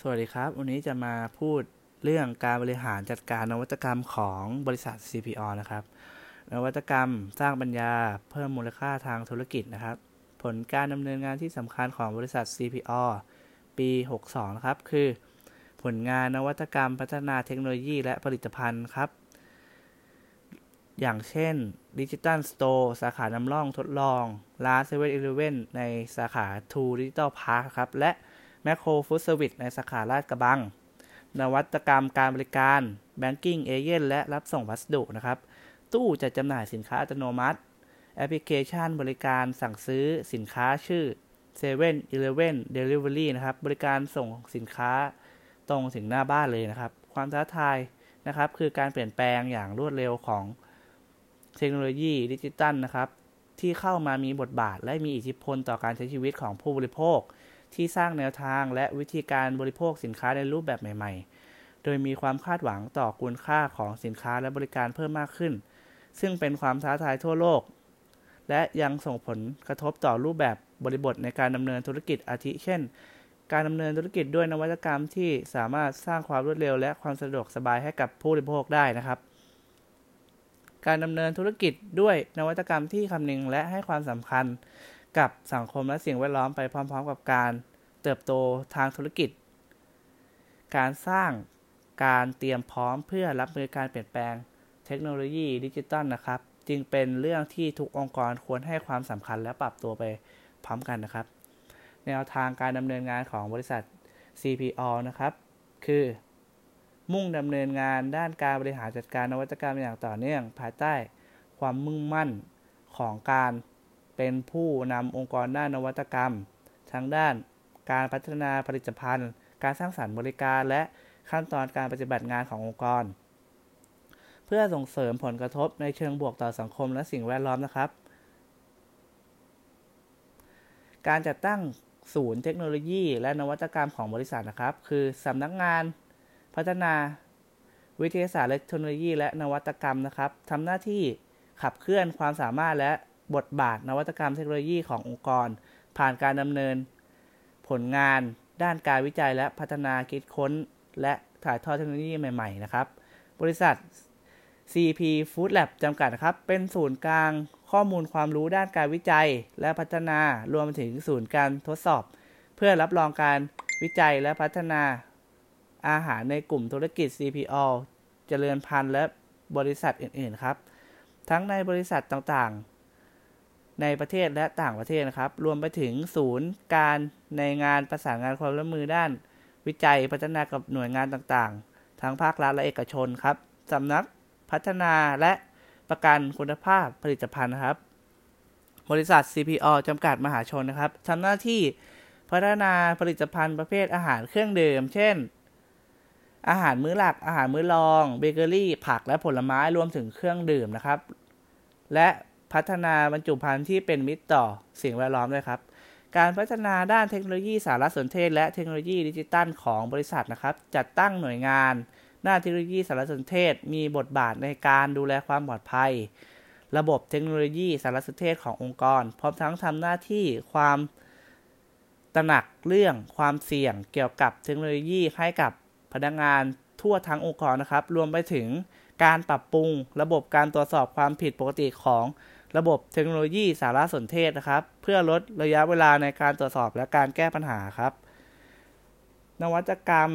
สวัสดีครับ วันนี้จะมาพูดเรื่องการบริหารจัดการนวัตกรรมของบริษัท CPO นะครับ นวัตกรรมสร้างปัญญาเพิ่มมูลค่าทางธุรกิจนะครับ ผลการดำเนินงานที่สำคัญของบริษัท CPO ปี 62 นะครับ คือ ผลงานนวัตกรรมพัฒนาเทคโนโลยีและผลิตภัณฑ์ครับ อย่างเช่น digital store สาขานำร่องทดลองร้านเซเว่นอีเลเว่นในสาขา True Digital Park ครับ และ Makro Food Service ในสาขาลาดกระบัง นวัตกรรมการบริการ banking agent และรับส่งพัสดุนะครับ ตู้จัดจำหน่ายสินค้าอัตโนมัติ แอปพลิเคชันบริการสั่งซื้อสินค้าชื่อ7 e เ e ่ e อเ Delivery นะครับ บริการส่งสินค้าตรงถึงหน้าบ้านเลยนะครับ ความท้าทายนะครับ คือการเปลี่ยนแปลงอย่างรวดเร็วของเทคโนโลยีดิจิตัลนะครับ ที่เข้ามามีบทบาทและมีอิทธิพลต่อการใช้ชีวิตของผู้บริโภค ที่สร้างแนวทางและวิธีการบริโภคสินค้าในรูปแบบใหม่ ๆ โดยมีความคาดหวังต่อคุณค่าของสินค้าและบริการเพิ่มมากขึ้น ซึ่งเป็นความท้าทายทั่วโลก และยังส่งผลกระทบต่อรูปแบบบริบทในการดำเนินธุรกิจอาทิเช่น การดำเนินธุรกิจด้วยนวัตกรรมที่สามารถสร้างความรวดเร็ว และความสะดวกสบายให้กับผู้บริโภคได้นะครับ การดำเนินธุรกิจด้วยนวัตกรรมที่คำนึงและให้ความสำคัญกับสังคมและสิ่งแวดล้อมไปพร้อม ๆ กับการ เติบโตทางธุรกิจ การสร้างการเตรียมพร้อมเพื่อรับมือการเปลี่ยนแปลงเทคโนโลยีดิจิตอลนะครับ จึงเป็นเรื่องที่ทุกองค์กรควรให้ความสำคัญและปรับตัวไปพร้อมกันนะครับ แนวทางการดำเนินงานของบริษัท CPO นะครับ คือ มุ่งดำเนินงานด้านการบริหารจัดการนวัตกรรมอย่างต่อเนื่อง ภายใต้ความมุ่งมั่นของการเป็นผู้นำองค์กรด้านนวัตกรรม ทั้งด้าน การพัฒนาผลิตภัณฑ์ การสร้างสรรค์บริการและขั้นตอนการปฏิบัติงานขององค์กร เพื่อส่งเสริมผลกระทบในเชิงบวกต่อสังคมและสิ่งแวดล้อมนะครับ การจัดตั้งศูนย์เทคโนโลยี และนวัตกรรมของบริษัทนะครับ คือสำนักงานพัฒนาวิทยาศาสตร์และเทคโนโลยี และนวัตกรรมนะครับทำหน้าที่ขับเคลื่อนความสามารถและบทบาทนวัตกรรมเทคโนโลยีขององค์กร ผ่านการดำเนิน ผลงานด้านการวิจัยและพัฒนาคิดค้น และถ่ายทอดเทคโนโลยีใหม่ ๆ นะครับ บริษัท CP Food Lab จำกัดนะครับ เป็นศูนย์กลางข้อมูลความรู้ด้านการวิจัย และพัฒนารวมถึงศูนย์การทดสอบ เพื่อรับรองการวิจัยและพัฒนาอาหารในกลุ่มธุรกิจ CPO เจริญพันธุ์และบริษัทอื่น ๆ ครับ ทั้งในบริษัทต่างๆ ในประเทศและต่างประเทศนะครับ รวมไปถึงศูนย์การในงานประสานงานความร่วมมือด้าน วิจัยพัฒนากับหน่วยงานต่างๆ ทั้งภาครัฐและเอกชนครับสำนักพัฒนาและประกันคุณภาพผลิตภัณฑ์นะครับ บริษัท CPO จำกัดมหาชนนะครับทำหน้าที่พัฒนาผลิตภัณฑ์ประเภทอาหารเครื่องดื่ม เช่น อาหารมื้อหลัก อาหารมื้อรอง เบเกอรี่ ผักและผลไม้รวมถึงเครื่องดื่มนะครับ และ พัฒนาบรรจุภัณฑ์ที่เป็นมิตรต่อสิ่งแวดล้อมด้วยครับ การพัฒนาด้านเทคโนโลยีสารสนเทศ และเทคโนโลยีดิจิตัลของบริษัทนะครับ จัดตั้งหน่วยงานด้าเทคโนโลยีสารสนเทศ มีบทบาทในการดูแลความปลอดภัย ระบบเทคโนโลยีสารสนเทศขององค์กร พร้อมทั้งทำหน้าที่ความตระหนักเรื่องความเสี่ยงเกี่ยวกับเทคโนโลยีให้กับพนักงานทั่วทั้งองค์กรนะครับ รวมไปถึง การปรับปรุงระบบการตรวจสอบความผิดปกติของระบบเทคโนโลยีสารสนเทศนะครับ เพื่อลดระยะเวลาในการตรวจสอบและการแก้ปัญหาครับ นวัตกรรม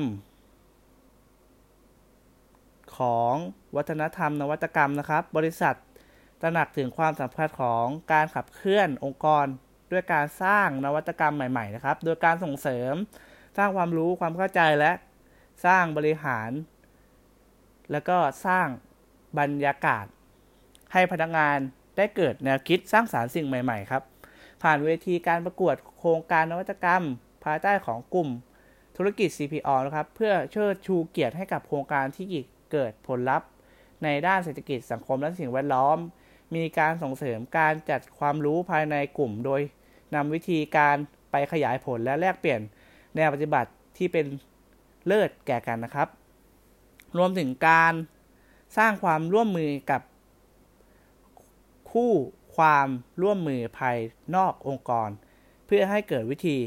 ของวัฒนธรรม นวัตกรรมนะครับ บริษัทตระหนักถึงความสำคัญของการขับเคลื่อนองค์กร ด้วยการสร้างนวัตกรรมใหม่ๆนะครับ โดยการส่งเสริม สร้างความรู้ความเข้าใจและสร้างบริหาร แล้วก็สร้างบรรยากาศ ให้พนักงานได้เกิดแนวคิดสร้างสารรค์สิ่งใหม่ ๆ ครับ ผ่านเวทีการประกวดโครงการนวัตกรรม ภายใต้ของกลุ่มธุรกิจ CPO นะครับ เพื่อเชิดชูเกียรติให้กับโครงการที่เกิดผลลัพธ์ ในด้านเศรษฐกิจสังคมและสิ่งแวดล้อม มีการส่งเสริมการจัดความรู้ภายในกลุ่ม โดยนำวิธีการไปขยายผลและแลกเปลี่ยนแนวปฏิบัติที่เป็นเลิศแก่กันนะครับ รวมถึงการสร้างความร่วมมือกับคู่ความร่วมมือภายนอกองค์กร เพื่อให้เกิดวิธี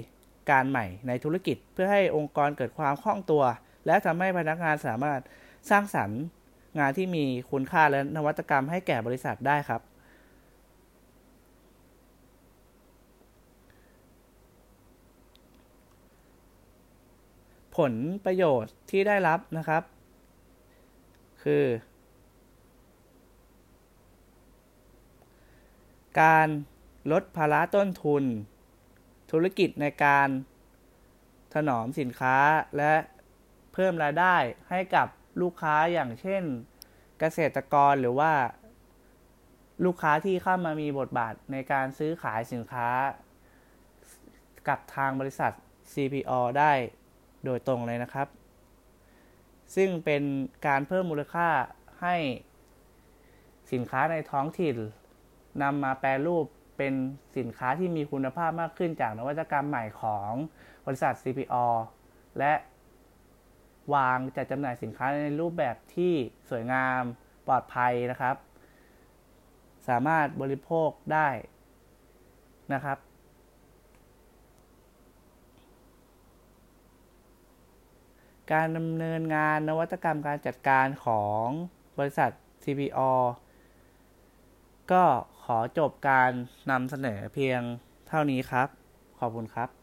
การใหม่ในธุรกิจ เพื่อให้องค์กรเกิดความคล่องตัว และทำให้พนักงานสามารถสร้างสรรค์งานที่มีคุณค่าและนวัตกรรมให้แก่บริษัทได้ครับ ผลประโยชน์ที่ได้รับนะครับ คือ การลดภาระต้นทุน ธุรกิจในการถนอมสินค้าและเพิ่มรายได้ให้กับลูกค้าอย่างเช่น เกษตรกรหรือว่า ลูกค้าที่เข้ามามีบทบาทในการซื้อขายสินค้า กับทางบริษัท CPO ได้โดยตรงเลยนะครับ ซึ่งเป็นการเพิ่มมูลค่าให้สินค้าในท้องถิ่นนำมาแปลรูปเป็นสินค้าที่มีคุณภาพมากขึ้นจากนวัตกรรมใหม่ของบริษัท CPO และวางจัดจำหน่ายสินค้าในรูปแบบที่สวยงามปลอดภัยนะครับ สามารถบริโภคได้นะครับ การดำเนินงานนวัตกรรมการจัดการของบริษัท CPO ก็ขอจบการนำเสนอเพียงเท่านี้ครับ ขอบคุณครับ